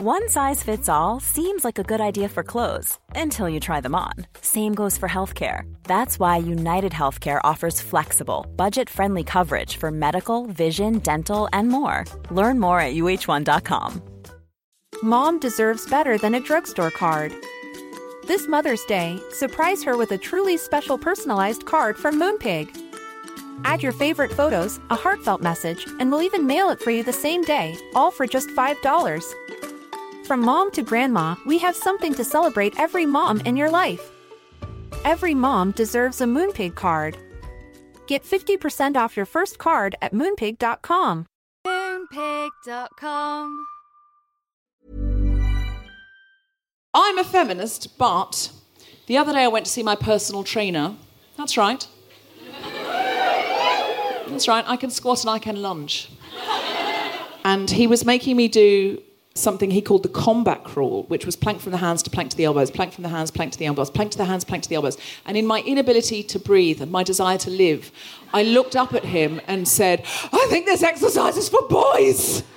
One size fits all seems like a good idea for clothes until you try them on. Same goes for healthcare. That's why United Healthcare offers flexible, budget friendly coverage for medical, vision, dental, and more. Learn more at uh1.com. Mom deserves better than a drugstore card. This Mother's Day, surprise her with a truly special personalized card from Moonpig. Add your favorite photos, a heartfelt message, and we'll even mail it for you the same day, all for just $5. From mom to grandma, we have something to celebrate every mom in your life. Every mom deserves a Moonpig card. Get 50% off your first card at moonpig.com. Moonpig.com. I'm a feminist, but the other day I went to see my personal trainer. That's right. That's right, I can squat and I can lunge. And he was making me do something he called the combat crawl, which was plank from the hands to plank to the elbows, plank from the hands, plank to the elbows, plank to the hands, plank to the elbows. And in my inability to breathe and my desire to live, I looked up at him and said, I think this exercise is for boys.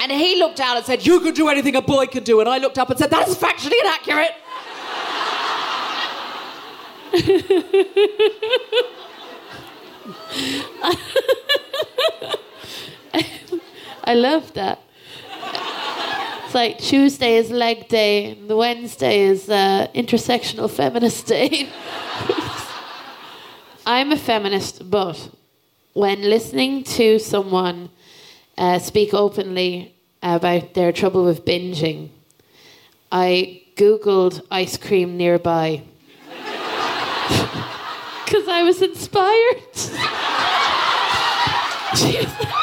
And he looked down and said, You can do anything a boy can do. And I looked up and said, That is factually inaccurate. I love that. It's like Tuesday is leg day, and Wednesday is uh, intersectional feminist day. I'm a feminist, but when listening to someone uh, speak openly about their trouble with binging, I googled ice cream nearby because I was inspired.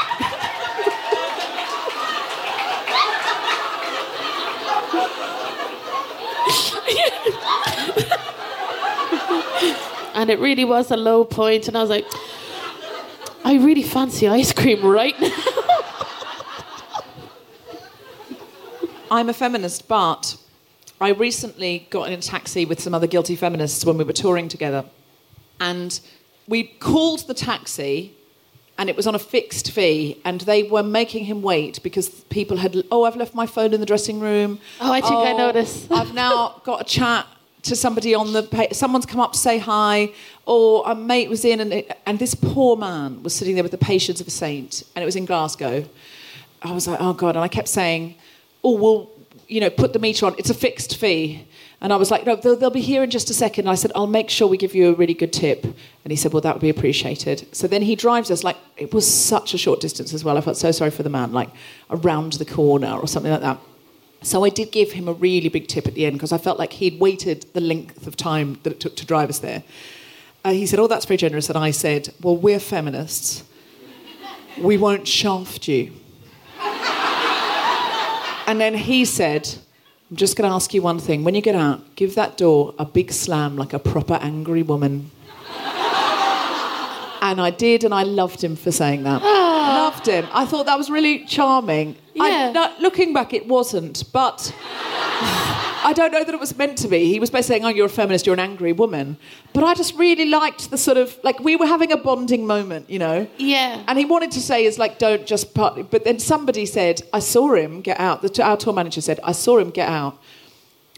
and it really was a low point, and I was like, I really fancy ice cream right now. I'm a feminist, but I recently got in a taxi with some other guilty feminists when we were touring together. And we called the taxi and it was on a fixed fee and they were making him wait because people had oh i've left my phone in the dressing room oh i think oh, i noticed i've now got a chat to somebody on the someone's come up to say hi or a mate was in and, it, and this poor man was sitting there with the patience of a saint and it was in glasgow i was like oh god and i kept saying oh well you know put the meter on it's a fixed fee and I was like, no, they'll, they'll, be here in just a second. And I said, I'll make sure we give you a really good tip. And he said, well, that would be appreciated. So then he drives us, like, it was such a short distance as well. I felt so sorry for the man, like around the corner or something like that. So I did give him a really big tip at the end because I felt like he'd waited the length of time that it took to drive us there. Uh, he said, oh, that's very generous. And I said, well, we're feminists. We won't shaft you. and then he said, I'm just going to ask you one thing. When you get out, give that door a big slam like a proper angry woman. and I did, and I loved him for saying that. Loved him. I thought that was really charming. Yeah. I, no, looking back, it wasn't, but. I don't know that it was meant to be. He was basically saying, "Oh, you're a feminist. You're an angry woman." But I just really liked the sort of like we were having a bonding moment, you know. Yeah. And he wanted to say is like, "Don't just part." But then somebody said, "I saw him get out." The, our tour manager said, "I saw him get out."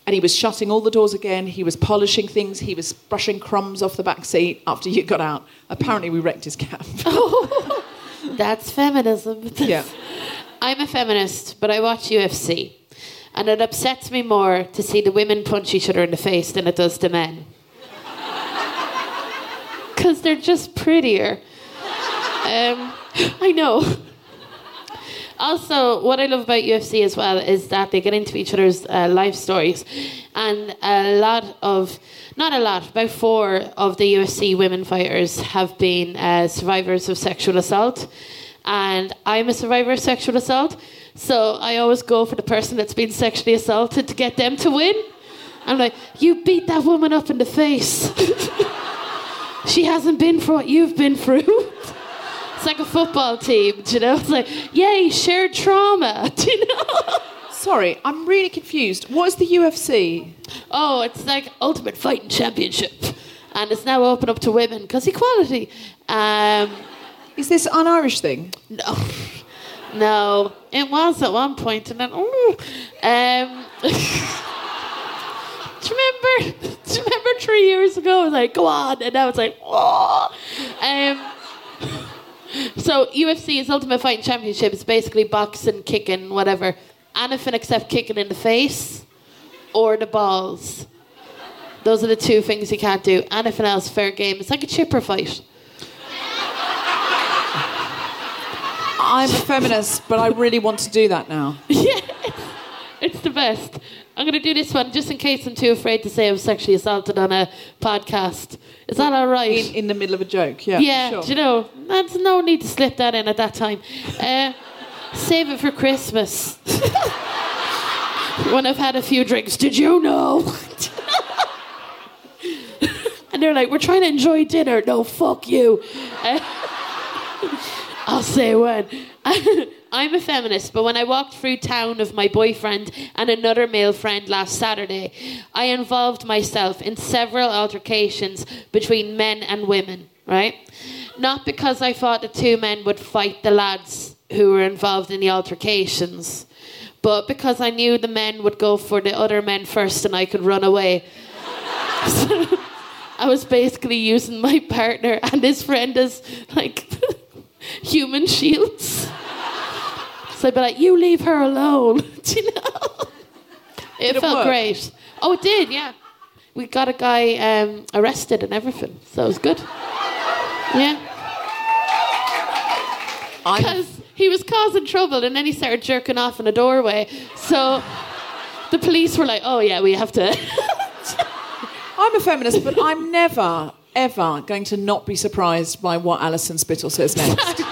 And he was shutting all the doors again. He was polishing things. He was brushing crumbs off the back seat after you got out. Apparently, we wrecked his cab. oh, that's feminism. yeah. I'm a feminist, but I watch UFC And it upsets me more to see the women punch each other in the face than it does the men. Because they're just prettier. Um, I know. Also, what I love about UFC as well is that they get into each other's uh, life stories. And a lot of, not a lot, about four of the UFC women fighters have been uh, survivors of sexual assault. And I'm a survivor of sexual assault. So I always go for the person that's been sexually assaulted to get them to win. I'm like, you beat that woman up in the face. she hasn't been for what you've been through. It's like a football team, do you know? It's like, yay, shared trauma, do you know? Sorry, I'm really confused. What is the UFC? Oh, it's like Ultimate Fighting Championship. And it's now open up to women because equality. Um, Is this an Irish thing? no. No. It was at one point, and then, oh. Um, do you remember? Do you remember three years ago? I was like, go on. And now it's like, oh. Um, so UFC is Ultimate Fighting Championship. It's basically boxing, kicking, whatever. Anything except kicking in the face or the balls. Those are the two things you can't do. Anything else, fair game. It's like a chipper fight. I'm a feminist, but I really want to do that now. yeah, it's the best. I'm going to do this one just in case I'm too afraid to say I was sexually assaulted on a podcast. Is that all right? In, in the middle of a joke, yeah. yeah, sure. do you know, there's no need to slip that in at that time. Uh, save it for Christmas. when I've had a few drinks. Did you know? and they're like, we're trying to enjoy dinner. No, fuck you. Uh, I'll say when. I'm a feminist, but when I walked through town with my boyfriend and another male friend last Saturday, I involved myself in several altercations between men and women, right? Not because I thought the two men would fight the lads who were involved in the altercations, but because I knew the men would go for the other men first and I could run away. I was basically using my partner and his friend as like human shields. So I'd be like, you leave her alone. Do you know? It, it felt work? great. Oh, it did, yeah. We got a guy um, arrested and everything, so it was good. Yeah. Because he was causing trouble and then he started jerking off in a doorway. So the police were like, oh, yeah, we have to. I'm a feminist, but I'm never, ever going to not be surprised by what Alison Spittle says next.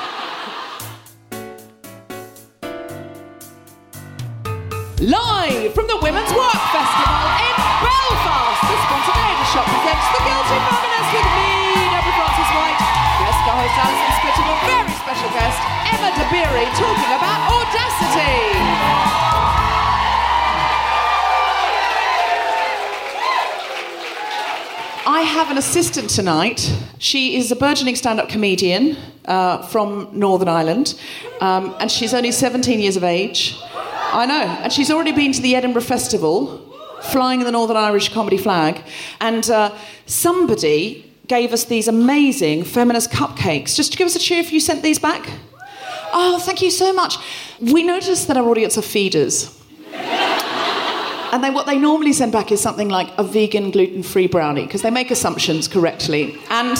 Live from the Women's Work Festival in have an assistant tonight. She is a burgeoning stand up comedian uh, from Northern Ireland, um, and she's only 17 years of age. I know, and she's already been to the Edinburgh Festival, flying the Northern Irish comedy flag, and uh, somebody gave us these amazing feminist cupcakes. Just to give us a cheer if you sent these back. Oh, thank you so much. We noticed that our audience are feeders. And they, what they normally send back is something like a vegan, gluten free brownie, because they make assumptions correctly. And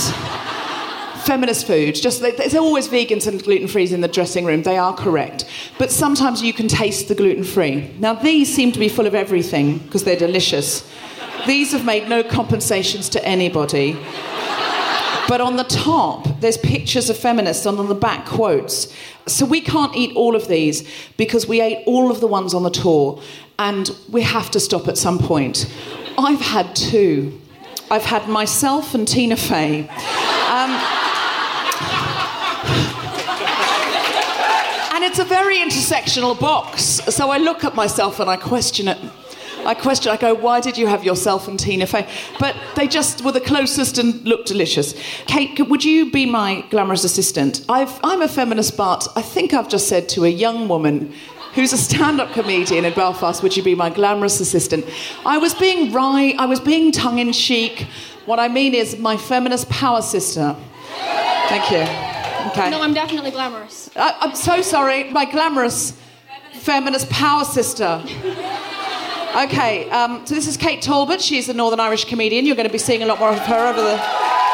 feminist food, just there's always vegans and gluten frees in the dressing room, they are correct. But sometimes you can taste the gluten free. Now, these seem to be full of everything because they're delicious. These have made no compensations to anybody. But on the top, there's pictures of feminists, and on the back, quotes. So we can't eat all of these because we ate all of the ones on the tour, and we have to stop at some point. I've had two. I've had myself and Tina Fey. Um, and it's a very intersectional box, so I look at myself and I question it. I question, I go, why did you have yourself and Tina Fey? But they just were the closest and looked delicious. Kate, would you be my glamorous assistant? I've, I'm a feminist, but I think I've just said to a young woman who's a stand-up comedian in Belfast, would you be my glamorous assistant? I was being right, I was being tongue-in-cheek. What I mean is my feminist power sister. Thank you. Okay. No, I'm definitely glamorous. I, I'm so sorry, my glamorous feminist power sister. Okay, um, so this is Kate Talbot. She's a Northern Irish comedian. You're going to be seeing a lot more of her over the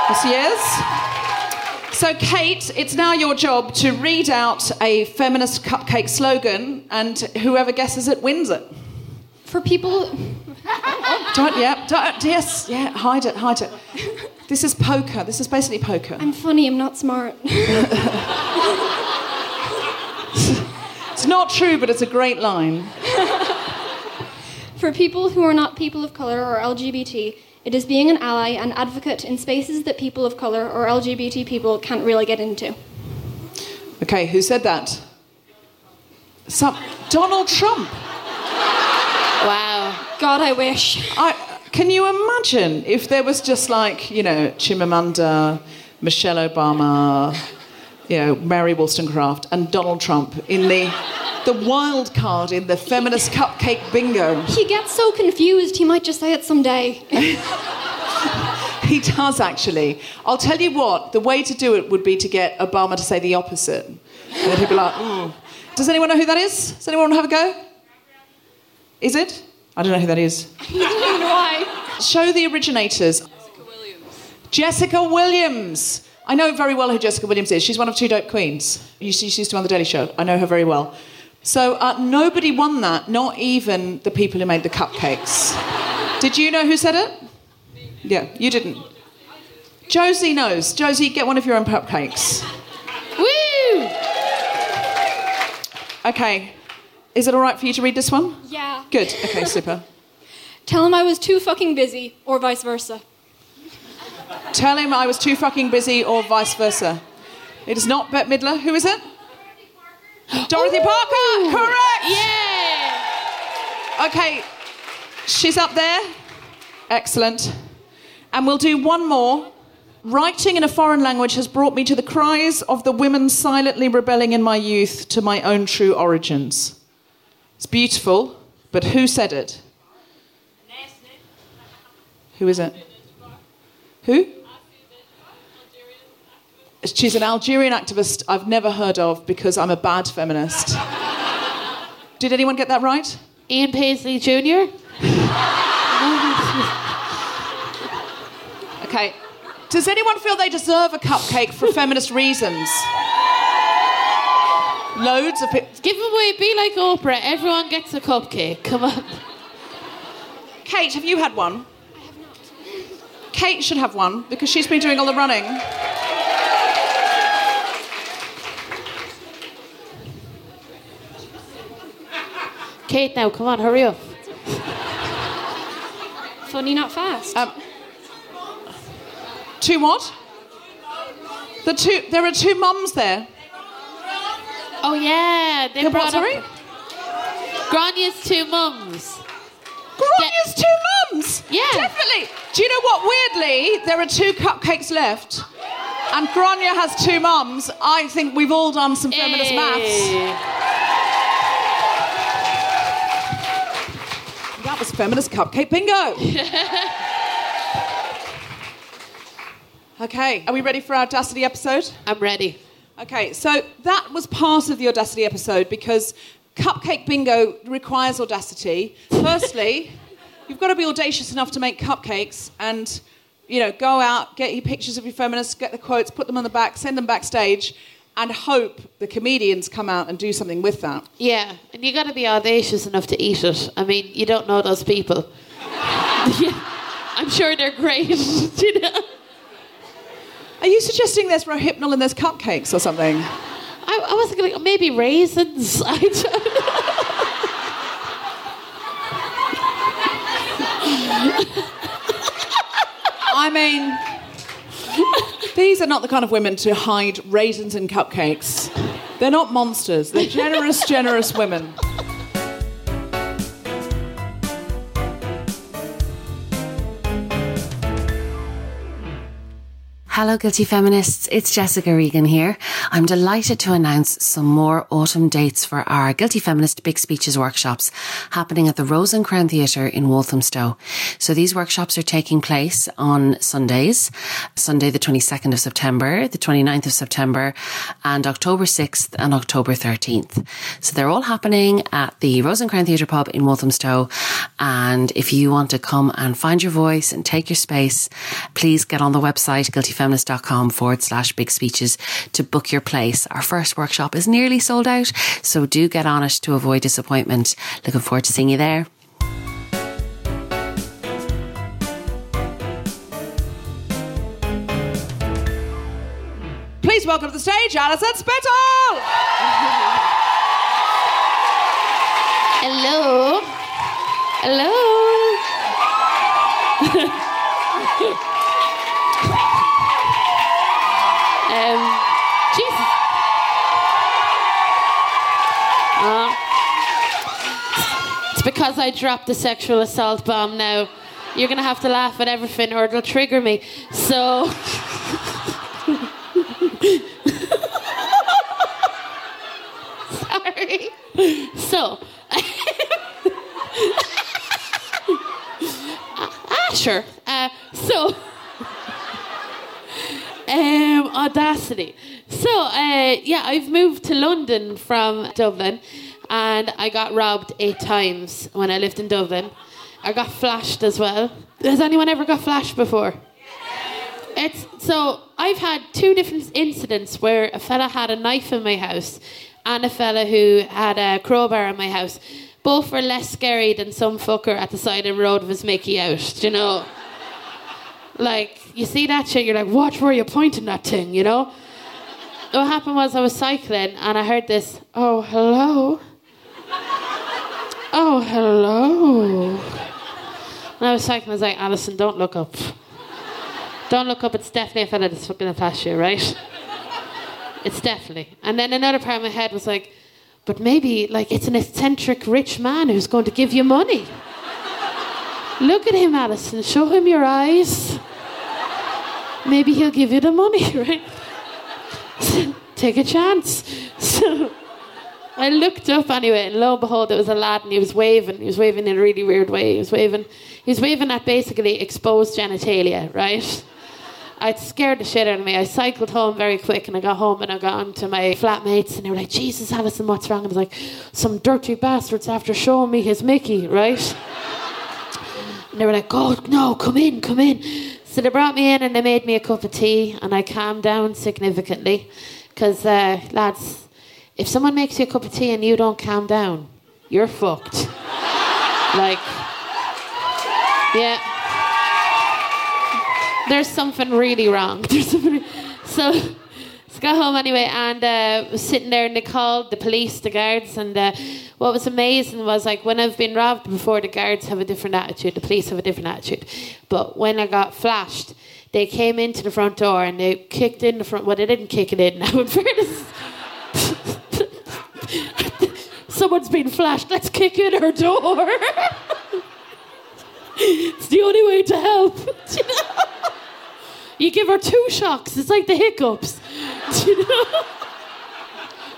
this years. So, Kate, it's now your job to read out a feminist cupcake slogan, and whoever guesses it wins it. For people, Don't, yeah, don't, yes, yeah, hide it, hide it. This is poker. This is basically poker. I'm funny, I'm not smart. It's not true, but it's a great line. For people who are not people of color or LGBT, it is being an ally and advocate in spaces that people of color or LGBT people can't really get into. Okay, who said that? Some, Donald Trump. Wow. God, I wish. I, can you imagine if there was just like, you know, Chimamanda, Michelle Obama, you know, Mary Wollstonecraft, and Donald Trump in the, the wild card in the feminist cupcake bingo? He gets so confused, he might just say it someday. He does actually. I'll tell you what, the way to do it would be to get Obama to say the opposite. And then people are like, "Mm." Does anyone know who that is? Does anyone want to have a go? Is it? I don't know who that is. Why? Show the originators. Jessica Williams. Jessica Williams. I know very well who Jessica Williams is. She's one of two dope queens. She she used to be on The Daily Show. I know her very well. So uh, nobody won that, not even the people who made the cupcakes. Did you know who said it? Yeah, you didn't. Josie knows. Josie, get one of your own cupcakes. Woo! Okay. Is it all right for you to read this one? Yeah. Good. Okay, super. Tell him I was too fucking busy, or vice versa. Tell him I was too fucking busy, or vice versa. It is not Bette Midler. Who is it? Dorothy Parker. Correct. Yeah! Okay, she's up there. Excellent. And we'll do one more. Writing in a foreign language has brought me to the cries of the women silently rebelling in my youth to my own true origins. It's beautiful, but who said it? Who is it? Who? She's an Algerian activist I've never heard of because I'm a bad feminist. Did anyone get that right? Ian Paisley Jr. Okay. Does anyone feel they deserve a cupcake for feminist reasons? Loads of people. Give away, be like Oprah. Everyone gets a cupcake. Come on. Kate, have you had one? I have not. Kate should have one because she's been doing all the running. Kate, now, come on, hurry up. Funny, not fast. Um, two what? The two. There are two mums there. Oh, yeah. They They're brought what, sorry? up Grania's two mums. Grania's two mums. Yeah. Definitely. Do you know what? Weirdly, there are two cupcakes left. And Grania has two mums. I think we've all done some feminist maths. Hey. That was feminist cupcake bingo. okay, are we ready for our Audacity episode? I'm ready. Okay, so that was part of the Audacity episode because cupcake bingo requires audacity. Firstly, you've got to be audacious enough to make cupcakes and, you know, go out, get your pictures of your feminists, get the quotes, put them on the back, send them backstage, and hope the comedians come out and do something with that. Yeah, and you got to be audacious enough to eat it. I mean, you don't know those people. yeah, I'm sure they're great. you know? Are you suggesting there's rohypnol and there's cupcakes or something? I, I was going to maybe raisins. I don't I mean, these are not the kind of women to hide raisins in cupcakes. They're not monsters. They're generous, generous women. Hello, Guilty Feminists. It's Jessica Regan here. I'm delighted to announce some more autumn dates for our Guilty Feminist Big Speeches workshops happening at the Rose and Crown Theatre in Walthamstow. So these workshops are taking place on Sundays, Sunday the 22nd of September, the 29th of September, and October 6th and October 13th. So they're all happening at the Rose and Crown Theatre pub in Walthamstow. And if you want to come and find your voice and take your space, please get on the website, guiltyfeminist.com forward slash big speeches to book your place. Our first workshop is nearly sold out, so do get on it to avoid disappointment. Looking forward to seeing you there. Please welcome to the stage Alison Spittle! Hello. Hello. um, Jesus. Uh, it's because I dropped the sexual assault bomb now. You're going to have to laugh at everything or it'll trigger me. So. Sorry. So. ah, sure. Uh, so. Um, audacity. So, uh, yeah, I've moved to London from Dublin and I got robbed eight times when I lived in Dublin. I got flashed as well. Has anyone ever got flashed before? It's so I've had two different incidents where a fella had a knife in my house and a fella who had a crowbar in my house. Both were less scary than some fucker at the side of the road was making out, you know? Like, you see that shit, you're like, watch where you're pointing that thing, you know? what happened was I was cycling and I heard this, oh, hello. Oh, hello. And I was cycling, I was like, Alison, don't look up. Don't look up, it's definitely a fella that's fucking flash you, right? It's definitely. And then another part of my head was like, but maybe like it's an eccentric rich man who's going to give you money. Look at him, Alison. Show him your eyes. Maybe he'll give you the money, right? Take a chance. So I looked up anyway, and lo and behold, there was a lad, and he was waving. He was waving in a really weird way. He was waving. He was waving at basically exposed genitalia, right? I'd scared the shit out of me. I cycled home very quick and I got home and I got on to my flatmates and they were like, Jesus, Alison, what's wrong? I was like, some dirty bastards after showing me his Mickey, right? and they were like, oh, no, come in, come in. So they brought me in and they made me a cup of tea and I calmed down significantly. Because, uh, lads, if someone makes you a cup of tea and you don't calm down, you're fucked. like, yeah there's something really wrong. There's something. So, so got home anyway, and uh, was sitting there, and they called the police, the guards, and uh, what was amazing was like when I've been robbed before, the guards have a different attitude, the police have a different attitude, but when I got flashed. They came into the front door and they kicked in the front. Well, they didn't kick it in. Now, in fairness, someone's been flashed. Let's kick in her door. it's the only way to help. you know? You give her two shocks. It's like the hiccups. you know?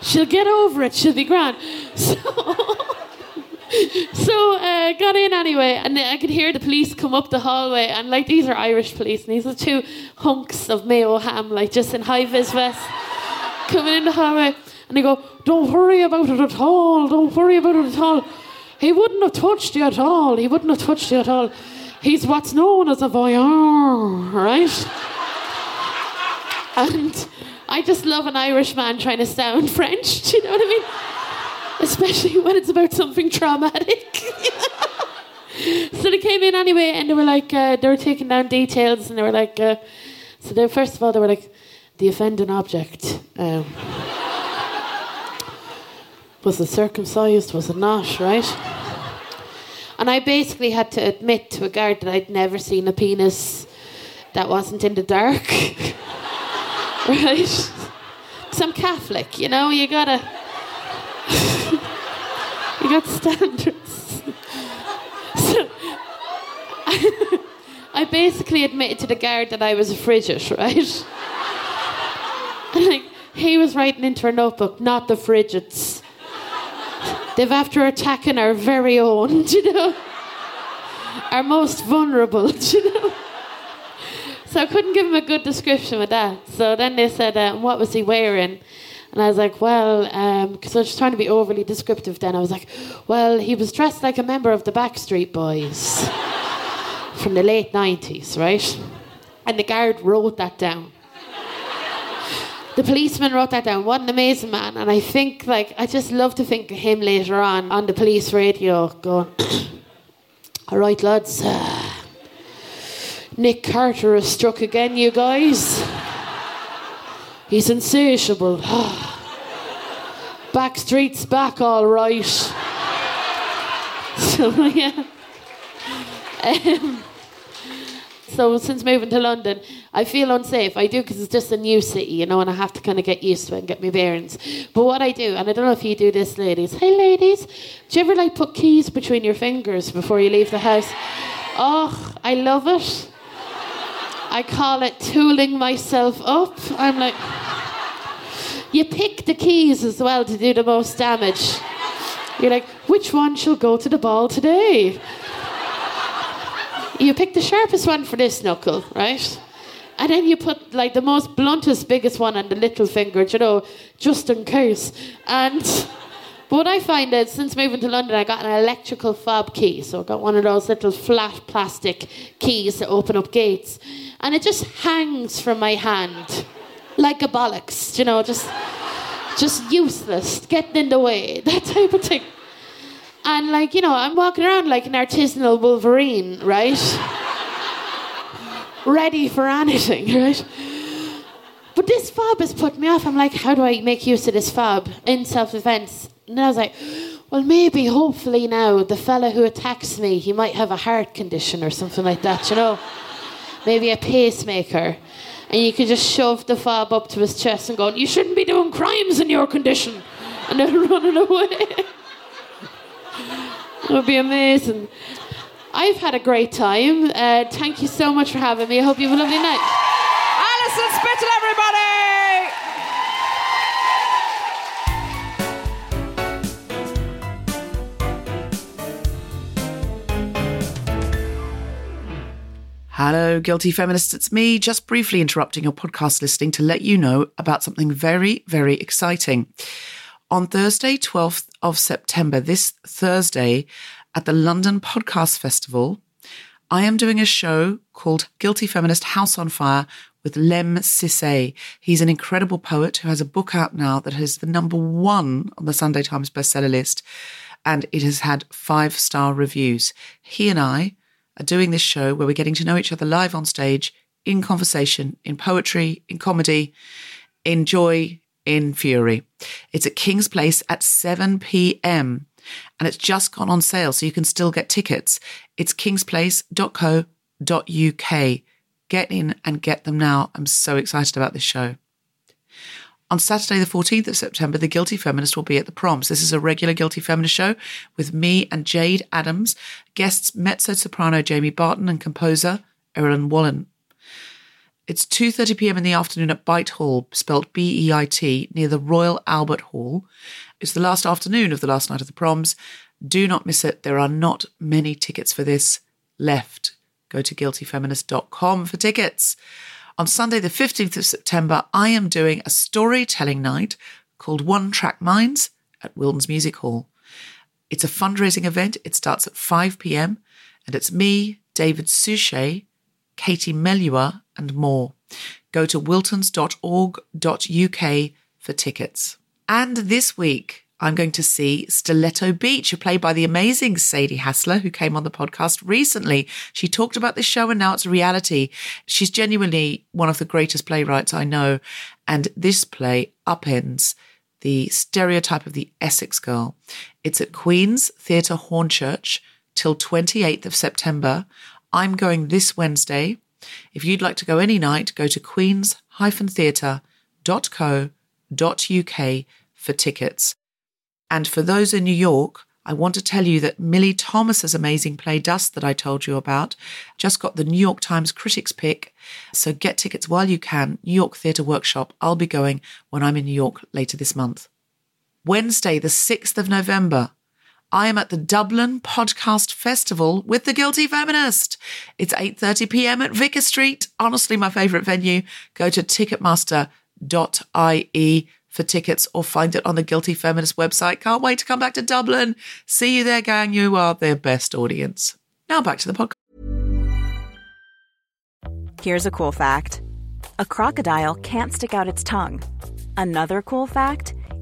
She'll get over it. She'll be grand. So, so uh, got in anyway, and I could hear the police come up the hallway, and like these are Irish police, and these are two hunks of mayo ham, like just in high vis vests, coming in the hallway, and they go, "Don't worry about it at all. Don't worry about it at all. He wouldn't have touched you at all. He wouldn't have touched you at all. He's what's known as a voyeur, right?" And I just love an Irish man trying to sound French. Do you know what I mean? Especially when it's about something traumatic. so they came in anyway, and they were like, uh, they were taking down details, and they were like, uh, so they first of all they were like, the offending object. Um, was it circumcised? Was it not? Right? And I basically had to admit to a guard that I'd never seen a penis that wasn't in the dark. right? I'm Catholic, you know, you gotta. you got standards. so, I, basically admitted to the guard that I was a frigid, right? And like, he was writing into her notebook, not the frigates. They've after attacking our very own, you know? Our most vulnerable, you know? So I couldn't give him a good description with that. So then they said, uh, what was he wearing? And I was like, well, because I was trying to be overly descriptive then. I was like, well, he was dressed like a member of the Backstreet Boys from the late 90s, right? And the guard wrote that down. The policeman wrote that down. What an amazing man. And I think, like, I just love to think of him later on on the police radio going, all right, lads. Uh, Nick Carter has struck again, you guys. He's insatiable. Backstreet's back, all right. So, yeah. Um, so, since moving to London, I feel unsafe. I do because it's just a new city, you know, and I have to kind of get used to it and get my bearings. But what I do, and I don't know if you do this, ladies. Hey, ladies, do you ever like put keys between your fingers before you leave the house? Oh, I love it. I call it tooling myself up. I'm like, you pick the keys as well to do the most damage. You're like, which one shall go to the ball today? You pick the sharpest one for this knuckle, right? And then you put like the most bluntest, biggest one on the little finger, you know, just in case. And but what I find is since moving to London, I got an electrical fob key. So I got one of those little flat plastic keys that open up gates and it just hangs from my hand like a bollocks, you know, just just useless, getting in the way, that type of thing. And like, you know, I'm walking around like an artisanal Wolverine, right? Ready for anything, right? But this fob has put me off. I'm like, how do I make use of this fob in self defense? And I was like, well, maybe, hopefully now, the fella who attacks me, he might have a heart condition or something like that, you know? maybe a pacemaker, and you could just shove the fob up to his chest and go, You shouldn't be doing crimes in your condition, and then running away. It would be amazing. I've had a great time. Uh, thank you so much for having me. I hope you have a lovely night. Alison Spittle, everybody! Hello, guilty feminists. It's me, just briefly interrupting your podcast listening to let you know about something very, very exciting. On Thursday, 12th of September, this Thursday, at the London Podcast Festival, I am doing a show called Guilty Feminist House on Fire with Lemn Sissay. He's an incredible poet who has a book out now that is the number one on the Sunday Times bestseller list, and it has had five star reviews. He and I are doing this show where we're getting to know each other live on stage, in conversation, in poetry, in comedy, in joy, in fury. It's at King's Place at 7 p.m. and it's just gone on sale, so you can still get tickets. It's kingsplace.co.uk. Get in and get them now. I'm so excited about this show. On Saturday, the 14th of September, The Guilty Feminist will be at the Proms. This is a regular Guilty Feminist show with me and Jayde Adams, guests mezzo soprano Jamie Barton and composer Errollyn Wallen. It's 2:30 p.m. in the afternoon at Beit Hall, spelt B-E-I-T, near the Royal Albert Hall. It's the last afternoon of the last night of the Proms. Do not miss it. There are not many tickets for this left. Go to guiltyfeminist.com for tickets. On Sunday, the 15th of September, I am doing a storytelling night called One Track Minds at Wilton's Music Hall. It's a fundraising event. It starts at 5 pm and it's me, David Suchet, Katie Melua, and more. Go to wiltons.org.uk for tickets. And this week, I'm going to see Stiletto Beach, played by the amazing Sadie Hasler, who came on the podcast recently. She talked about this show and now it's a reality. She's genuinely one of the greatest playwrights I know. And this play upends the stereotype of the Essex girl. It's at Queen's Theatre Hornchurch till 28th of September. I'm going this Wednesday. If you'd like to go any night, go to queens-theatre.co.uk for tickets. And for those in New York, I want to tell you that Milly Thomas's amazing play Dust that I told you about just got the New York Times critics pick. So get tickets while you can. New York Theatre Workshop. I'll be going when I'm in New York later this month. Wednesday, the 6th of November, I am at the Dublin Podcast Festival with The Guilty Feminist. It's 8:30 p.m. at Vicar Street. Honestly, my favorite venue. Go to ticketmaster.ie for tickets or find it on the Guilty Feminist website. Can't wait to come back to Dublin. See you there, gang. You are their best audience. Now back to the podcast. Here's a cool fact a crocodile can't stick out its tongue. Another cool fact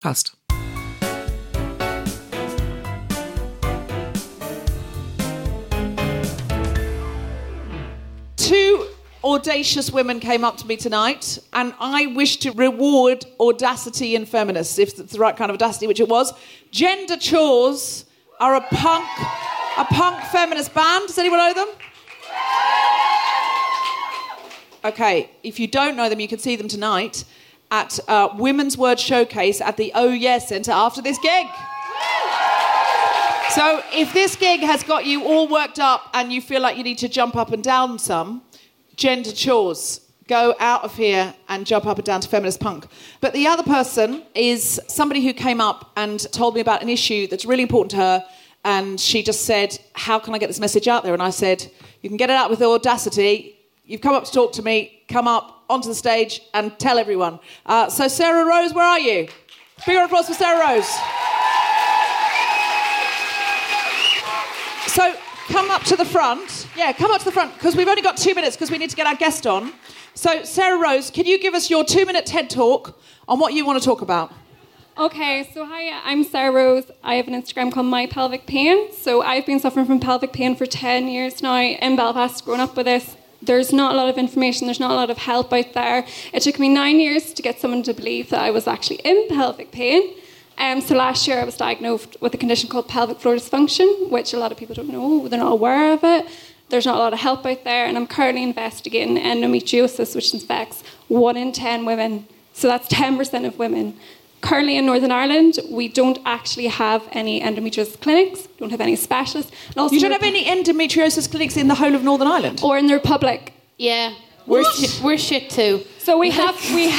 Fast. Two audacious women came up to me tonight, and I wish to reward audacity in feminists, if it's the right kind of audacity, which it was. Gender Chores are a punk, a punk feminist band. Does anyone know them? Okay, if you don't know them, you can see them tonight at uh, Women's Work Showcase at the Oh Yeah Centre after this gig. So if this gig has got you all worked up and you feel like you need to jump up and down some, gender chores. Go out of here and jump up and down to feminist punk. But the other person is somebody who came up and told me about an issue that's really important to her. And she just said, How can I get this message out there? And I said, You can get it out with audacity. You've come up to talk to me. Come up onto the stage and tell everyone. Uh, so, Sarah Rose, where are you? Big round of applause for Sarah Rose. So come up to the front. Yeah, come up to the front because we've only got two minutes because we need to get our guest on. So, Sarah Rose, can you give us your two minute TED talk on what you want to talk about? Okay, so hi, I'm Sarah Rose. I have an Instagram called My Pelvic Pain. So I've been suffering from pelvic pain for 10 years now in Belfast, growing up with this. There's not a lot of information, there's not a lot of help out there. It took me nine years to get someone to believe that I was actually in pelvic pain. Um, so last year I was diagnosed with a condition called pelvic floor dysfunction, which a lot of people don't know, they're not aware of it. There's not a lot of help out there, and I'm currently investigating endometriosis, which infects one in 10 women. So that's 10% of women. Currently in Northern Ireland, we don't actually have any endometriosis clinics, don't have any specialists. And also You don't have any endometriosis clinics in the whole of Northern Ireland? Or in the Republic. Yeah, we're shit, we're shit too. So we have we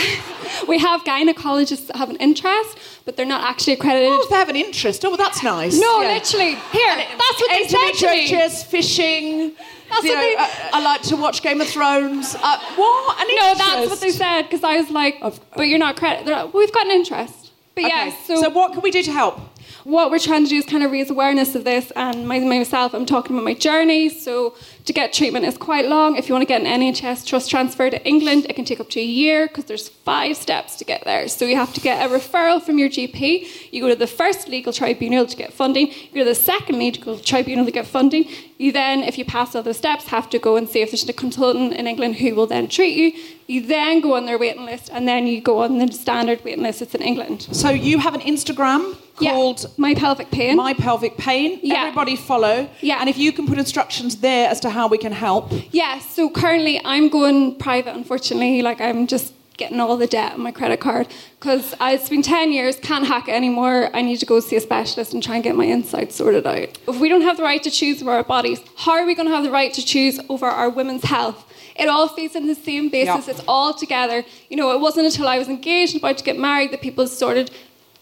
we have gynecologists that have an interest, but they're not actually accredited. Oh, they have an interest. Oh, well, that's nice. No, Yeah. literally. Here, that's what they said to me. Endometriosis, fishing. That's you what know, they- I, I like to watch Game of Thrones. Uh, what? An No, that's what they said because I was like, but you're not accredited. They're like, We've got an interest. But Okay. yeah, so, what can we do to help? What we're trying to do is kind of raise awareness of this and my, myself i'm talking about my journey. So to get treatment is quite long. If you want to get an nhs trust transfer to england it can take up to a year because there's five steps to get there. So you have to get a referral from your gp you go to the first legal tribunal to get funding. You go to the second legal tribunal to get funding you then if you pass all those steps have to go and see if there's a consultant in england who will then treat you. You then go on their waiting list and then you go on the standard waiting list it's in england. So you have an Instagram Yeah, called My Pelvic Pain. My Pelvic Pain. Yeah. Everybody follow. Yeah. And if you can put instructions there as to how we can help. Yeah, so currently I'm going private, unfortunately. Like, I'm just getting all the debt on my credit card because it's been 10 years, can't hack it anymore. I need to go see a specialist and try and get my insides sorted out. If we don't have the right to choose over our bodies, how are we going to have the right to choose over our women's health? It all feeds in the same basis, Yeah. it's all together. You know, it wasn't until I was engaged and about to get married that people started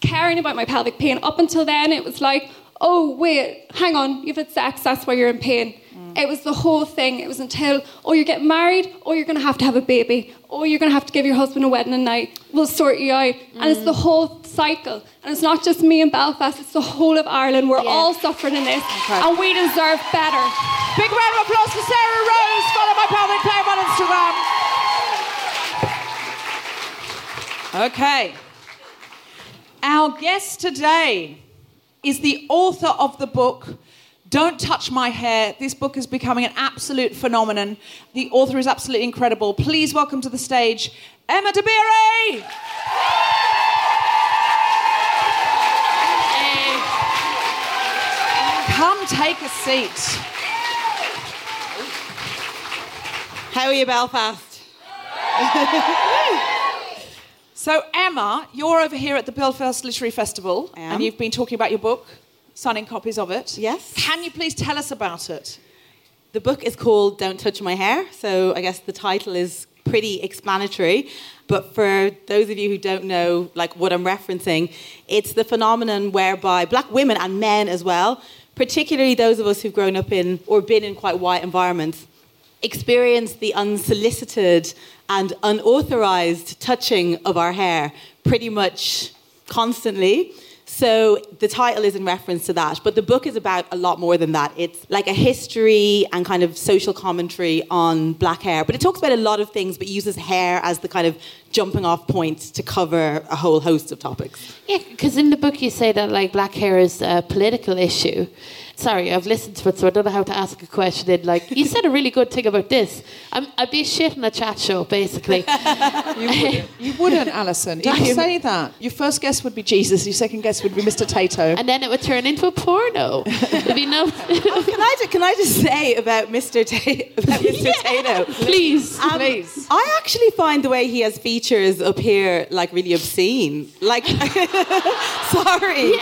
caring about my pelvic pain. Up until then, it was like, oh, wait, hang on, you've had sex, that's why you're in pain. It was the whole thing. It was until, oh, you get married, oh, you're going to have to have a baby, oh, you're going to have to give your husband a wedding night, we'll sort you out. And it's the whole cycle. And it's not just me in Belfast, it's the whole of Ireland. We're all suffering in this, and we deserve better. Big round of applause for Sarah Rose. Follow my pelvic pain on Instagram. Okay. Our guest today is the author of the book Don't Touch My Hair. This book is becoming an absolute phenomenon. The author is absolutely incredible. Please welcome to the stage Emma Dabiri. Come take a seat. How are you, Belfast? So, Emma, you're over here at the Belfast Literary Festival, and you've been talking about your book, signing copies of it. Yes. Can you please tell us about it? The book is called Don't Touch My Hair, so I guess the title is pretty explanatory. But for those of you who don't know, like what I'm referencing, it's the phenomenon whereby black women and men as well, particularly those of us who've grown up in or been in quite white environments, experience the unsolicited and unauthorized touching of our hair pretty much constantly. So the title is in reference to that, but the book is about a lot more than that. It's like a history and kind of social commentary on black hair, but it talks about a lot of things, but uses hair as the kind of jumping off point to cover a whole host of topics. Yeah, because in the book you say that like black hair is a political issue. Sorry, I've listened to it, so I don't know how to ask a question. In like, you said a really good thing about this. I'm, I'd be shit in a chat show, basically. You wouldn't, you wouldn't Alison. Don't say that. Your first guest would be Jesus, your second guest would be Mr. Tayto. and then it would turn into a porno. There'd be no. Oh, can I just, can I just say about Mr. Ta- about Mr. Tayto? Please. Um, Please. I actually find the way he has features here like really obscene. Like, sorry.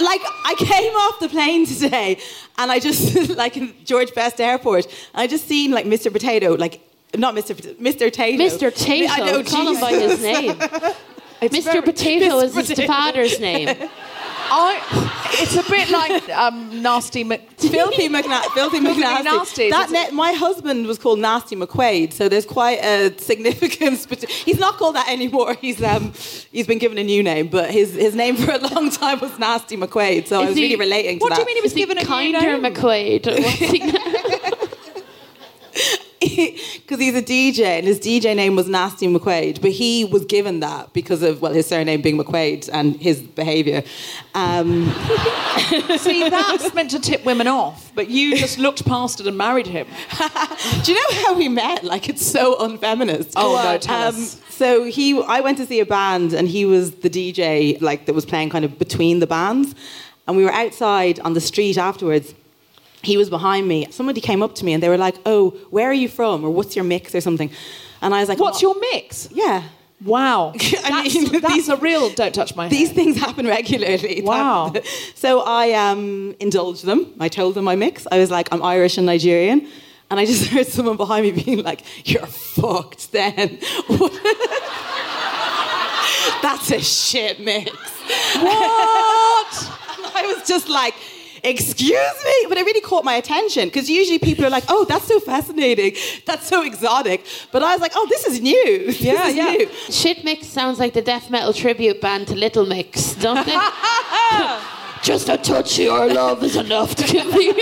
Like I came off the plane today, and I just like in George Best Airport, I just seen like Mr. Potato, like not Mr. Pot- Mr. Tayto. Mr. Tayto. I know, Call him by his name. Mr. Potato Mr. is his Potato. father's name. I, it's a bit like um, Nasty Mc... Filthy McNa- Filthy Filthy McNasty. McNasty, That isn't my husband was called Nasty McQuaid, so there's quite a significance. But he's not called that anymore. He's um, he's been given a new name, but his, his name for a long time was Nasty McQuaid. So I was he- really relating to What do you mean he was Is he given a new kinder name? McQuaid? Because he's a DJ, and his DJ name was Nasty McQuaid, but he was given that because of well his surname being McQuaid and his behaviour. Um, See, that's meant to tip women off, but you just looked past it and married him. Do you know how we met? Like it's so unfeminist. Oh, no, tell um, us. So he, I went to see a band, and he was the DJ, like that was playing kind of between the bands, and we were outside on the street afterwards. He was behind me. Somebody came up to me and they were like, "Oh, where are you from? Or what's your mix or something?" And I was like, What's "I'm your mix? yeah?" Wow. I that's, mean, that's these- are real don't touch my hair. These things happen regularly. Wow. So I um, indulged them. I told them my mix. I was like, I'm Irish and Nigerian. And I just heard someone behind me being like, You're fucked then. That's a shit mix. What? I was just like, Excuse me? But it really caught my attention because usually people are like, Oh, that's so fascinating. That's so exotic. But I was like, Oh, this is new. This Yeah, is yeah. new. Shit Mix sounds like the death metal tribute band to Little Mix, don't they? Just a touch of your love is enough to give me.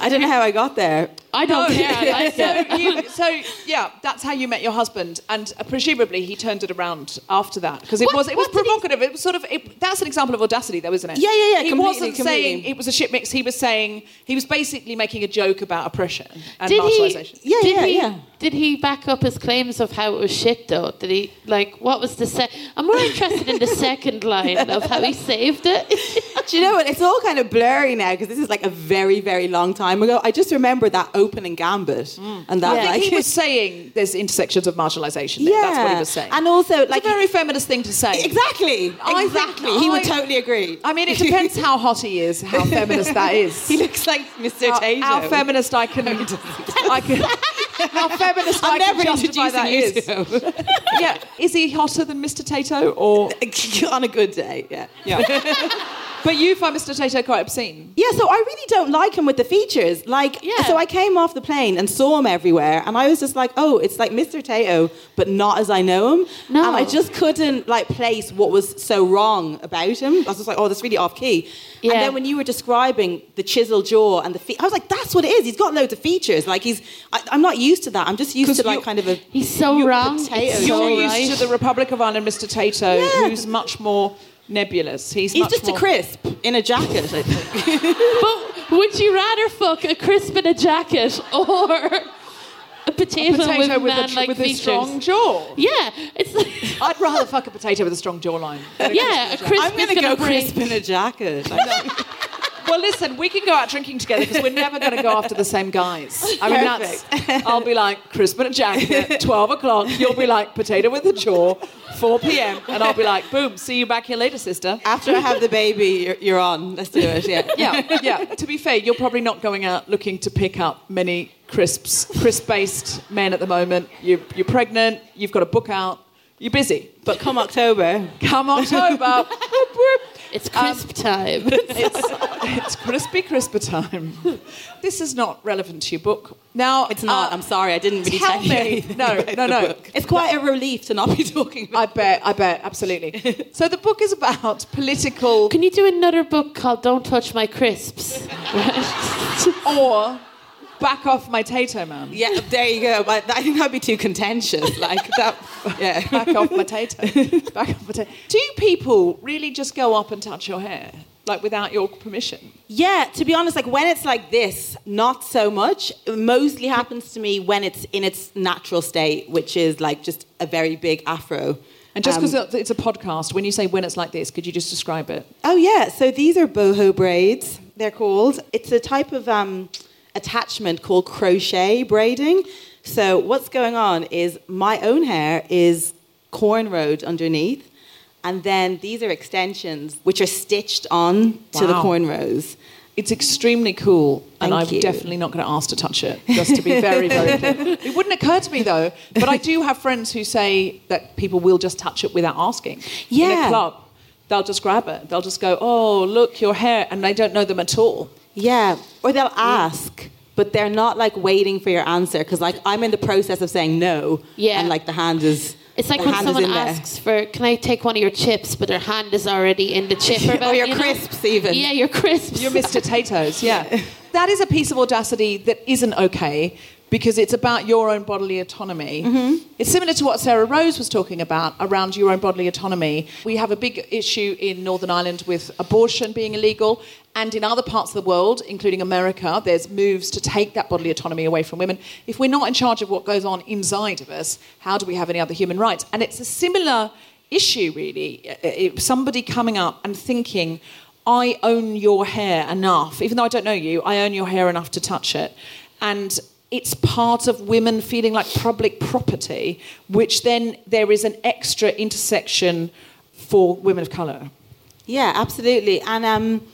I don't know how I got there. I don't No. care. I like so, it. You, so yeah, that's how you met your husband, and uh, presumably he turned it around after that because it What- was it was what did he- provocative. It was sort of it, that's an example of audacity, though, isn't it? Yeah, yeah, yeah, He completely, wasn't completely. saying it was a shit mix. He was saying he was basically making a joke about oppression and Did he? marginalisation. Yeah, did yeah, he, yeah. Did he back up his claims of how it was shit though? Did he like what was the se- I'm more interested in the second line of how he saved it. Do you know what? It's all kind of blurry now because this is like a very, very long time ago. I just remember that opening gambit and that I think like he was saying there's intersections of marginalisation. There. That's what he was saying. And also, it's like a very feminist thing to say. exactly, I exactly. he would I- totally agree. I mean, it depends how hot he is, how feminist that is. he looks like Mr. how, Tayto. how feminist I can, I can, how feminist I'm I can never justify that you yeah, is he hotter than Mr. Tayto or? on a good day. Yeah. Yeah. But you find Mr. Tayto quite obscene. Yeah, so I really don't like him with the features. Like, Yeah. so I came off the plane and saw him everywhere, and I was just like, oh, it's like Mr. Tayto, but not as I know him. No. And I just couldn't like place what was so wrong about him. I was just like, oh, that's really off key. Yeah. And then when you were describing the chiseled jaw and the feet, I was like, that's what it is. He's got loads of features. Like he's, I, I'm not used to that. I'm just used to like kind of a. He's so wrong. potato. You're so used right. to the Republic of Ireland, Mr. Tayto, Yeah. who's much more nebulous. He's, He's just more... a crisp in a jacket. I think. But would you rather fuck a crisp in a jacket or a potato, potato with, with, man a, like with a strong jaw. Yeah, it's like I'd rather fuck a potato with a strong jawline. yeah, a crisp I'm gonna go gonna crisp in a jacket. Well, listen, we can go out drinking together because we're never going to go after the same guys. I mean, that's. I'll be like crisp and a jacket, twelve o'clock. You'll be like potato with a jaw, four p.m. And I'll be like, boom, see you back here later, sister. After I have the baby, you're, you're on. Let's do it. Yeah. Yeah, yeah. To be fair, you're probably not going out looking to pick up many crisps, crisp-based men at the moment. You, you're pregnant. You've got a book out. You're busy. But come October, Come October. It's crisp time. it's, it's crispy crisper time. This is not relevant to your book. Now it's not. uh, I'm sorry, I didn't really tell tell me. No, no, no. book. It's quite a relief to not be talking about. I bet, I bet, absolutely. So the book is about political Can you do another book called "Don't Touch My Crisps"? or back off my Tayto man. Yeah, there you go. I think that'd be too contentious. Like that. Yeah. Back off my Tayto. Back off my Tayto. Do people really just go up and touch your hair? Like without your permission? Yeah, to be honest, like when it's like this, not so much. It mostly happens to me when it's in its natural state, which is like just a very big afro. And just Um, because it's a podcast, when you say when it's like this, could you just describe it? Oh yeah, so these are boho braids. They're called. It's a type of um, attachment called crochet braiding. So what's going on is my own hair is cornrowed underneath, and then these are extensions which are stitched on to the cornrows. It's extremely cool, and I'm you. definitely not going to ask to touch it, just to be very, very clear. It wouldn't occur to me though, but I do have friends who say that people will just touch it without asking. In Yeah. a club, they'll just grab it. They'll just go, "Oh, look, your hair," and they don't know them at all. Yeah, or they'll ask, but they're not like waiting for your answer because like I'm in the process of saying no. Yeah. and like the hand is. It's like the when hand is someone in there. asks for, "Can I take one of your chips?" But their hand is already in the chip. Or, Or your you know? crisps even. Yeah, your crisps. You're Mr. Taytos, yeah. That is a piece of audacity that isn't okay because it's about your own bodily autonomy. Mm-hmm. It's similar to what Sarah Rose was talking about around your own bodily autonomy. We have a big issue in Northern Ireland with abortion being illegal, and in other parts of the world, including America, there's moves to take that bodily autonomy away from women. If we're not in charge of what goes on inside of us, how do we have any other human rights? And it's a similar issue, really. Somebody coming up and thinking, I own your hair enough, even though I don't know you, I own your hair enough to touch it. And it's part of women feeling like public property, which then there is an extra intersection for women of colour. Yeah, absolutely. And um,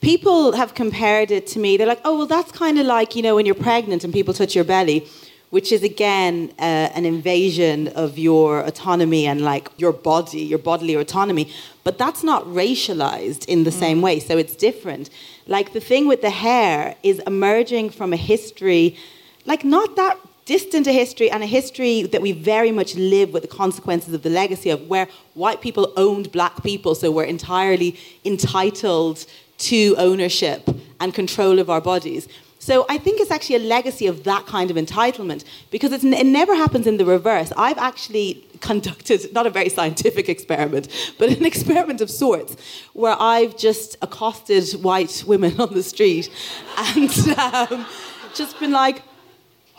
people have compared it to me. They're like, oh, well, that's kind of like, you know, when you're pregnant and people touch your belly, which is, again, uh, an invasion of your autonomy and like your body, your bodily autonomy. But that's not racialized in the same way. So it's different. Like the thing with the hair is emerging from a history, like not that distant a history and a history that we very much live with the consequences of the legacy of where white people owned black people so we're entirely entitled to ownership and control of our bodies. So I think it's actually a legacy of that kind of entitlement because it never happens in the reverse. I've actually conducted not a very scientific experiment, but an experiment of sorts where I've just accosted white women on the street and um, just been like,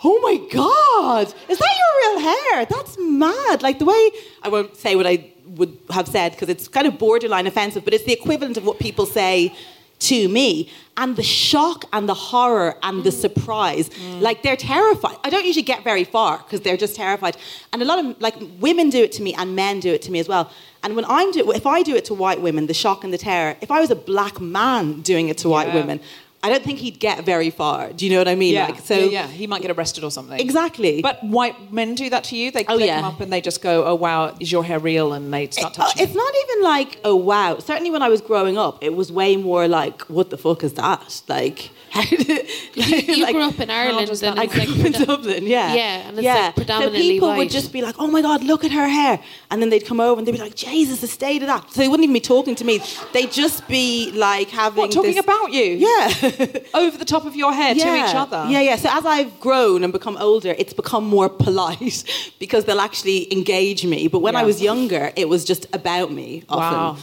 oh my god is that your real hair? That's mad. Like the way i won't say what i would have said because it's kind of borderline offensive but it's the equivalent of what people say to me. And the shock and the horror and the mm. surprise mm. like they're terrified. I don't usually get very far because they're just terrified. And a lot of like women do it to me and men do it to me as well. And when i'm do if i do it to white women the shock and the terror if i was a black man doing it to white women i don't think he'd get very far do you know what i mean Yeah, like so yeah, yeah, he might get arrested or something. Exactly. But white men do that to you. They Oh, click yeah. them up and they just go, "Oh wow, is your hair real?" And they start Uh, touching. it's not even like oh wow. Certainly when I was growing up, it was way more like what the fuck is that? Like how did You, you like, grew up in Ireland, and I grew like up in Dublin, yeah. Yeah, and it's, like, predominantly So people white. would just be like, "Oh my god, look at her hair," and then they'd come over and they'd be like, "Jesus, the state of that." So they wouldn't even be talking to me. They'd just be like having what talking this- about you? Yeah. over the top of your hair to each other. Yeah, yeah. So as I've grown and become older, it's become more polite because they'll actually engage me. But when I was younger, it was just about me often. Wow.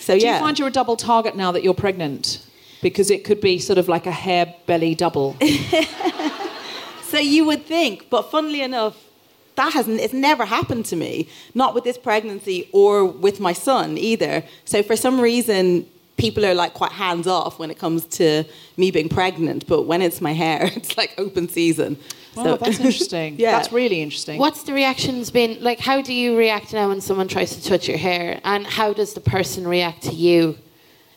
So Do yeah. you find you're a double target now that you're pregnant? Because it could be sort of like a hair belly double. So you would think, but funnily enough, that hasn't it's never happened to me. Not with this pregnancy or with my son either. So for some reason people are like quite hands off when it comes to me being pregnant, but when it's my hair, it's like open season. Wow, that's interesting. Yeah. That's really interesting. What's the reactions been like? How do you react now when someone tries to touch your hair, and how does the person react to you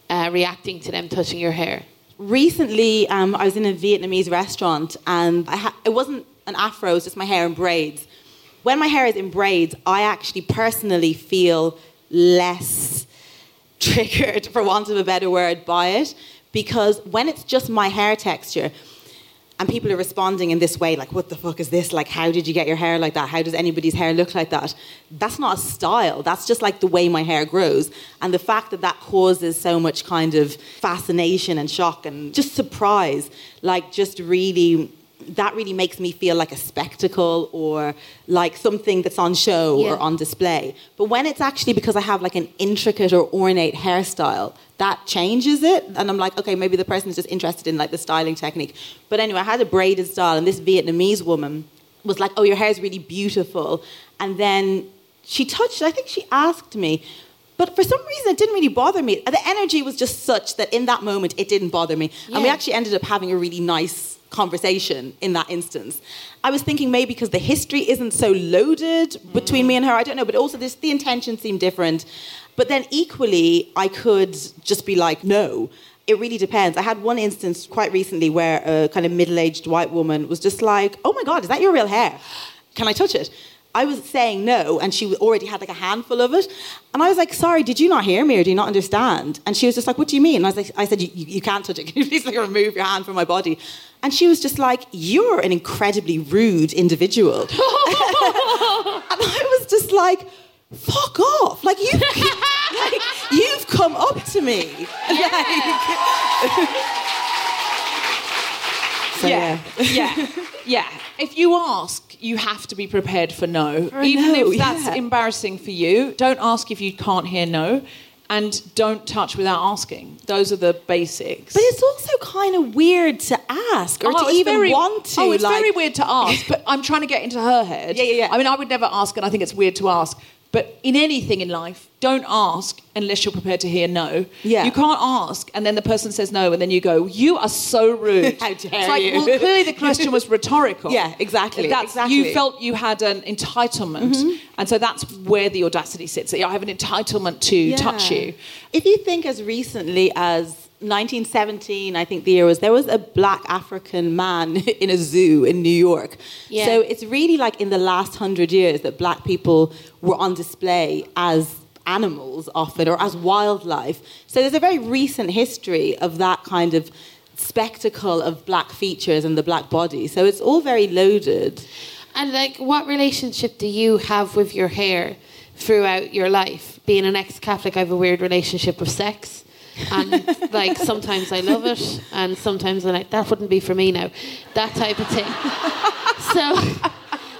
uh, reacting to them touching your hair? recently um, I was in a Vietnamese restaurant and ha- it wasn't an afro, it was just my hair in braids. When my hair is in braids, I actually personally feel less triggered, for want of a better word, by it because when it's just my hair texture and people are responding in this way, like, what the fuck is this? Like, how did you get your hair like that? How does anybody's hair look like that? That's not a style. That's just like the way my hair grows. And the fact that that causes so much kind of fascination and shock and just surprise, like, just really. That really makes me feel like a spectacle or like something that's on show Yeah. or on display. But when it's actually because I have like an intricate or ornate hairstyle, that changes it. And I'm like, okay, maybe the person is just interested in like the styling technique. But anyway, I had a braided style, and this Vietnamese woman was like, oh, your hair is really beautiful. And then she touched, I think she asked me, but for some reason it didn't really bother me. The energy was just such that in that moment it didn't bother me. And we actually ended up having a really nice conversation in that instance. I was thinking maybe because the history isn't so loaded between mm. me and her, I don't know, but also this, the intention seemed different. But then equally, I could just be like, no. It really depends. I had one instance quite recently where a kind of middle aged white woman was just like, oh my God, is that your real hair? Can I touch it? I was saying no, and she already had like a handful of it. And I was like, sorry, did you not hear me or do you not understand? And she was just like, what do you mean? And I was like, I said, you, you can't touch it. Can you please like remove your hand from my body? And she was just like, you're an incredibly rude individual. and I was just like, fuck off. Like, you, like, you've come up to me. Like, so, yeah, yeah, yeah. If you ask, you have to be prepared for no, a even no, if that's yeah. embarrassing for you. Don't ask if you can't hear no, and don't touch without asking. Those are the basics. But it's also kind of weird to ask or Oh, to even very- want to. Oh, it's like, very weird to ask, but I'm trying to get into her head. Yeah, yeah, yeah. I mean, I would never ask, and I think it's weird to ask. But in anything in life, don't ask unless you're prepared to hear no. Yeah. You can't ask, and then the person says no, and then you go, "You are so rude." How it's like, you. well, clearly the question was rhetorical. Yeah, exactly, That's, exactly. Mm-hmm. You felt you had an entitlement, and so that's where the audacity sits. I have an entitlement to touch you. If you think as recently as 1917, I think the year was, there was a black African man in a zoo in New York. Yeah. So it's really like in the last hundred years that black people were on display as animals often or as wildlife. So there's a very recent history of that kind of spectacle of black features and the black body. So it's all very loaded. And like, what relationship do you have with your hair throughout your life? Being an ex-Catholic, I have a weird relationship with sex. And like sometimes I love it, and sometimes I'm like that wouldn't be for me now, that type of thing. so.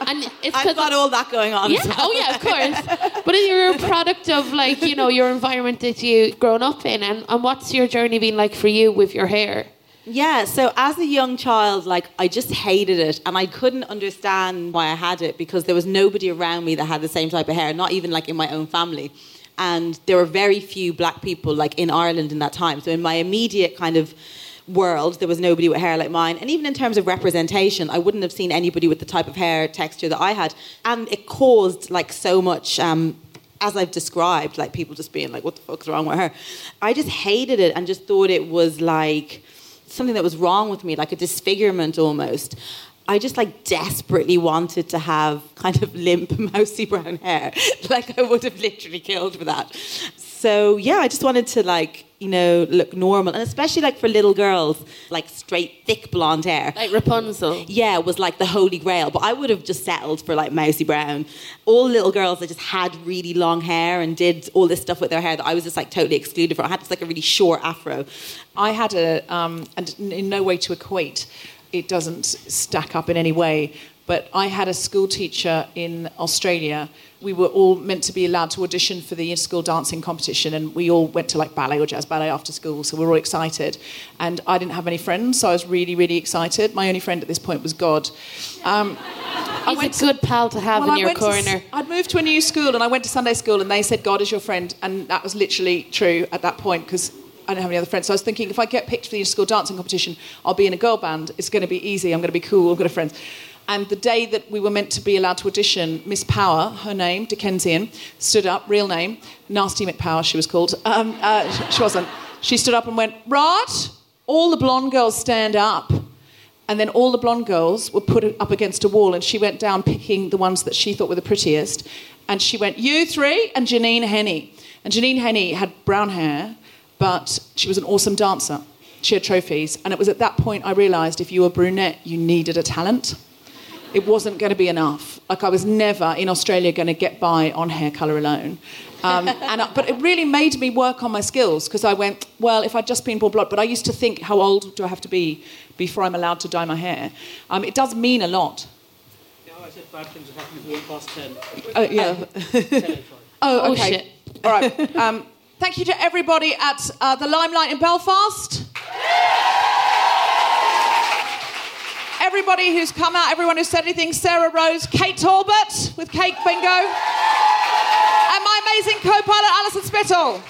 And it's I've got all that going on. Yeah. Oh yeah, of course. But you're a product of like you know your environment that you grown up in, and, and what's your journey been like for you with your hair? Yeah, so as a young child, like I just hated it and I couldn't understand why I had it because there was nobody around me that had the same type of hair, not even like in my own family. And there were very few black people like in Ireland in that time. So in my immediate kind of world, there was nobody with hair like mine. And even in terms of representation, I wouldn't have seen anybody with the type of hair texture that I had. And it caused like so much um, as I've described, like people just being like, what the fuck's wrong with her? I just hated it and just thought it was like something that was wrong with me, like a disfigurement almost. I just like desperately wanted to have kind of limp, mousy brown hair. like I would have literally killed for that. So yeah, I just wanted to like, you know, look normal. And especially like for little girls, like straight, thick blonde hair. Like Rapunzel. Yeah, was like the holy grail. But I would have just settled for like mousy brown. All little girls that just had really long hair and did all this stuff with their hair that I was just like totally excluded from. I had just like a really short afro. I had a, um, and in no way to equate, it doesn't stack up in any way, but I had a school teacher in Australia. We were all meant to be allowed to audition for the school dancing competition, and we all went to like ballet or jazz ballet after school, so we were all excited. And I didn't have any friends, so I was really, really excited. My only friend at this point was God. Um, He's a good pal to have well, in I your went to corner. I'd moved to a new school and I went to Sunday school and they said God is your friend and that was literally true at that point because I don't have any other friends. So I was thinking if I get picked for the school dancing competition, I'll be in a girl band. It's going to be easy. I'm going to be cool. I've got a friend. And the day that we were meant to be allowed to audition, Miss Power, her name, Dickensian, stood up, real name, Nasty McPower, she was called. Um, uh, she wasn't. She stood up and went, Right, all the blonde girls stand up. And then all the blonde girls were put up against a wall, and she went down picking the ones that she thought were the prettiest. And she went, You three, and Janine Henney. And Janine Henney had brown hair, but she was an awesome dancer. She had trophies. And it was at that point I realised if you were brunette, you needed a talent. It wasn't going to be enough. Like I was never in Australia going to get by on hair colour alone. Um, and I, but it really made me work on my skills because I went, well, if I'd just been born blonde, but I used to think, how old do I have to be before I'm allowed to dye my hair? Um, it does mean a lot. Yeah, I said bad things have happened if you walk past 10. Oh, yeah. oh, Oh, okay. shit. All right. Um, thank you to everybody at uh, the Limelight in Belfast. Everybody who's come out, everyone who said anything, Sarah Rose, Kate Talbot with Cake Bingo, and my amazing co-pilot Alison Spittle.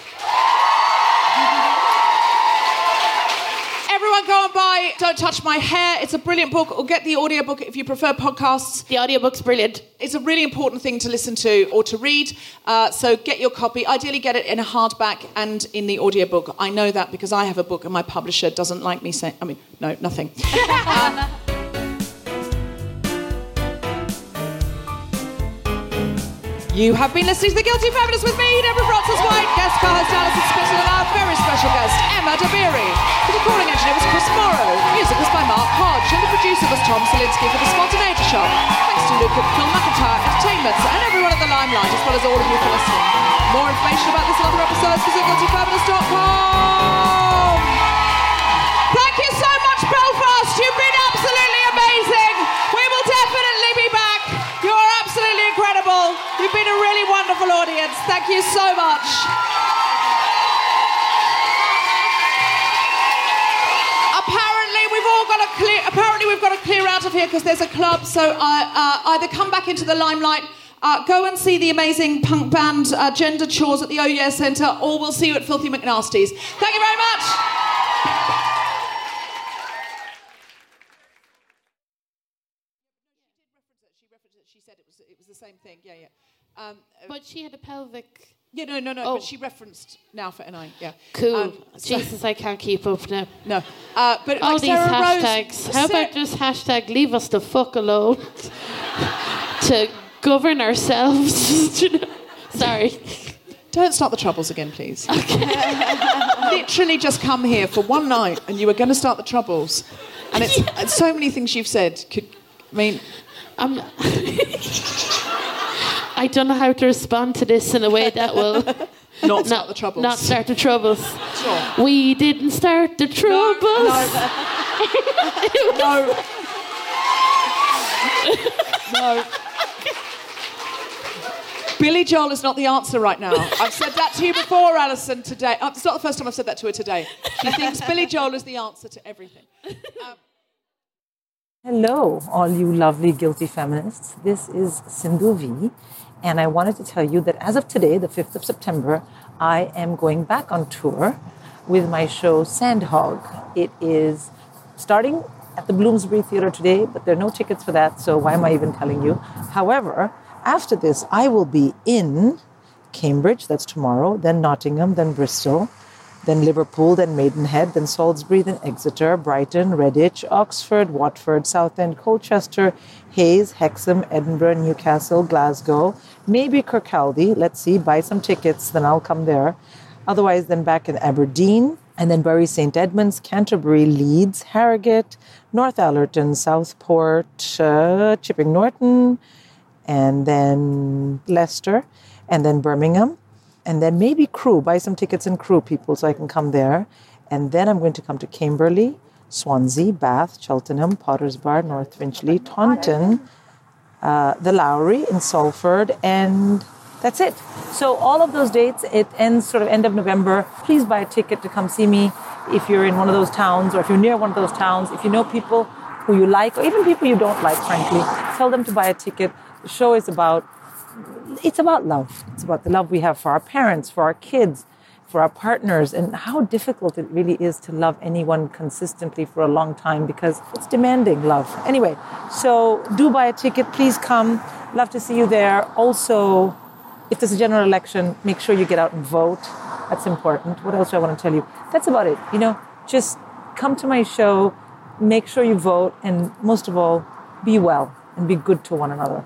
Everyone go and buy Don't Touch My Hair. It's a brilliant book. Or get the audiobook if you prefer podcasts. The audiobook's brilliant. It's a really important thing to listen to or to read. Uh, so get your copy. Ideally, get it in a hardback and in the audiobook. I know that because I have a book and my publisher doesn't like me saying, I mean, no, nothing. Um, You have been listening to The Guilty Feminist with me, Deborah Frances White, guest co-host Alison Spittle, and our very special guest, Emma Dabiri. The recording engineer was Chris Morrow. Music was by Mark Hodge, and the producer was Tom Salinsky for The Spontaneity Shop. Thanks to Luke at Phil McIntyre Entertainment, and everyone at The Limelight, as well as all of you for listening. More information about this and other episodes, visit guiltyfeminist.com. Thank you so much, Belfast. You've been absolutely amazing. We will definitely be incredible. You've been a really wonderful audience. Thank you so much. Apparently, we've all got to clear. Apparently, we've got to clear out of here because there's a club. So uh, uh, either come back into the limelight. Uh, go and see the amazing punk band uh, Gender Chores at the OES Centre, or we'll see you at Filthy McNasty's. Thank you very much. She said it was, it was the same thing. Yeah, yeah. Um, But she had a pelvic. yeah, no, no, no. Oh. But she referenced now for NI. Yeah. Cool. Um, so- Jesus, I can't keep up now. No. Uh, but All like these Sarah Rose- hashtags. How Sarah- about just hashtag leave us the fuck alone to govern ourselves? Do you know? Sorry. Don't start the troubles again, please. Okay. Literally just come here for one night and you were going to start the troubles. And it's it's so many things you've said could, I mean, I'm. I don't know how to respond to this in a way that will Not start the troubles. Not start the troubles. Sure. We didn't start the troubles. No. no. Billy Joel is not the answer right now. I've said that to you before, Alison, today. Uh, It's not the first time I've said that to her today. She thinks Billy Joel is the answer to everything. Hello, all you lovely guilty feminists. This is Sindhu Vee, and I wanted to tell you that as of today, the 5th of September, I am going back on tour with my show Sandhog. It is starting at the Bloomsbury Theatre today, but there are no tickets for that, so why am I even telling you? However, after this, I will be in Cambridge, that's tomorrow, then Nottingham, then Bristol, then Liverpool, then Maidenhead, then Salisbury, then Exeter, Brighton, Redditch, Oxford, Watford, Southend, Colchester, Hayes, Hexham, Edinburgh, Newcastle, Glasgow, maybe Kirkcaldy. Let's see, buy some tickets, then I'll come there. Otherwise, then back in Aberdeen, and then Bury St. Edmunds, Canterbury, Leeds, Harrogate, Northallerton, Southport, uh, Chipping Norton, and then Leicester, and then Birmingham, and then maybe Crewe. Buy some tickets in Crewe, people, so I can come there. And then I'm going to come to Camberley, Swansea, Bath, Cheltenham, Potters Bar, North Finchley, Taunton, uh, the Lowry in Salford, and that's it. So all of those dates, it ends sort of end of November. Please buy a ticket to come see me if you're in one of those towns or if you're near one of those towns. If you know people who you like or even people you don't like, frankly, tell them to buy a ticket. The show is about it's about love. It's about the love we have for our parents, for our kids, for our partners, and how difficult it really is to love anyone consistently for a long time because it's demanding love. Anyway, so do buy a ticket. Please come. Love to see you there. Also, if there's a general election, make sure you get out and vote. That's important. What else do I want to tell you? That's about it. You know, just come to my show, make sure you vote, and most of all, be well and be good to one another.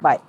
Bye.